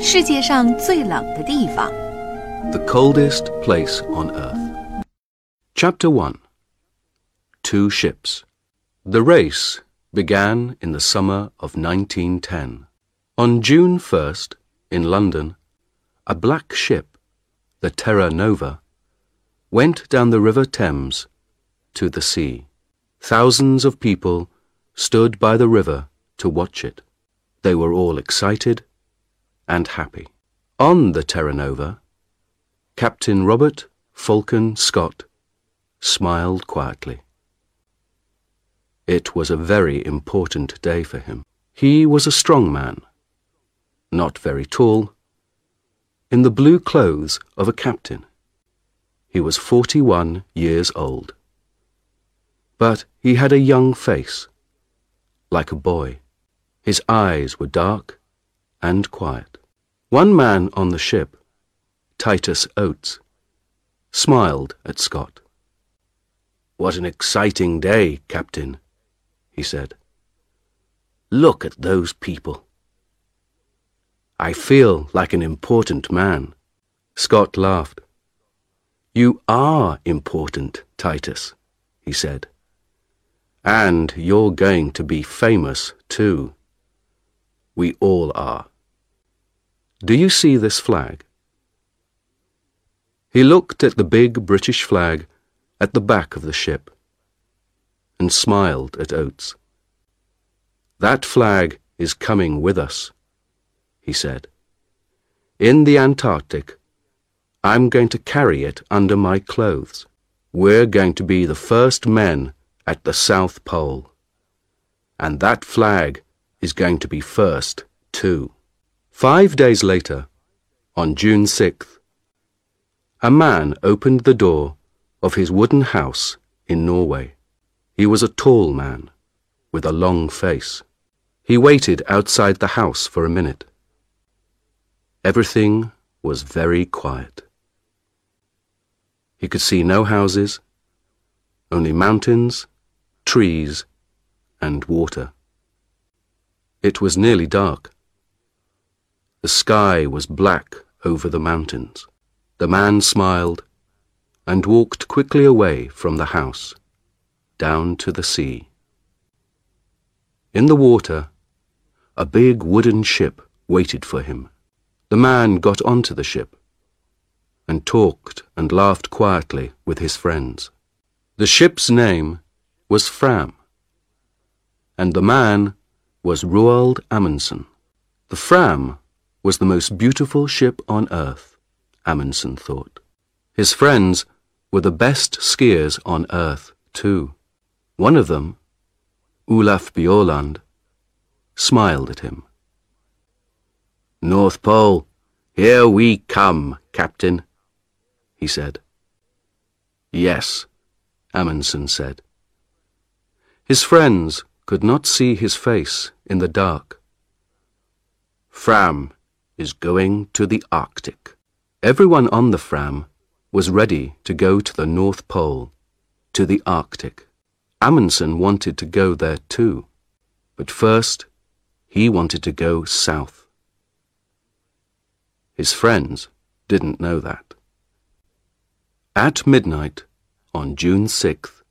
世界上最冷的地方。 The coldest place on earth. Chapter 1 Two Ships. The race began in the summer of 1910. On June 1st, in London, a black ship, the Terra Nova, went down the River Thames to the sea. Thousands of people stood by the river to watch it. They were all excited and happy. On the Terra Nova, Captain Robert Falcon Scott smiled quietly. It was a very important day for him. He was a strong man, not very tall, in the blue clothes of a captain. He was 41 years old. But he had a young face, like a boy. His eyes were dark and quiet. One man on the ship, Titus Oates, smiled at Scott. What an exciting day, Captain, he said. Look at those people. I feel like an important man. Scott laughed. You are important, Titus, he said. And you're going to be famous, too. We all are. Do you see this flag? He looked at the big British flag at the back of the ship and smiled at Oates. That flag is coming with us, he said. In the Antarctic, I'm going to carry it under my clothes. We're going to be the first men at the South Pole. And that flag is going to be first, too. Five days later, on June 6th, a man opened the door of his wooden house in Norway. He was a tall man with a long face. He waited outside the house for a minute. Everything was very quiet. He could see no houses, only mountains, trees, and water. It was nearly dark. The sky was black over the mountains. The man smiled and walked quickly away from the house, down to the sea. In the water, a big wooden ship waited for him. The man got onto the ship and talked and laughed quietly with his friends. The ship's name was Fram, and the man was Roald Amundsen. The Fram was the most beautiful ship on earth, Amundsen thought. His friends were the best skiers on earth, too. One of them, Olaf Bjaaland, smiled at him. North Pole, here we come, Captain, he said. Yes, Amundsen said. His friends could not see his face in the dark. Fram is going to the Arctic. Everyone on the Fram was ready to go to the North Pole, to the Arctic. Amundsen wanted to go there too, but first he wanted to go south. His friends didn't know that. At midnight on June 6th,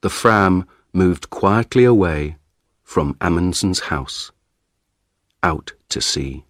the Fram moved quietly away from Amundsen's house, out to sea.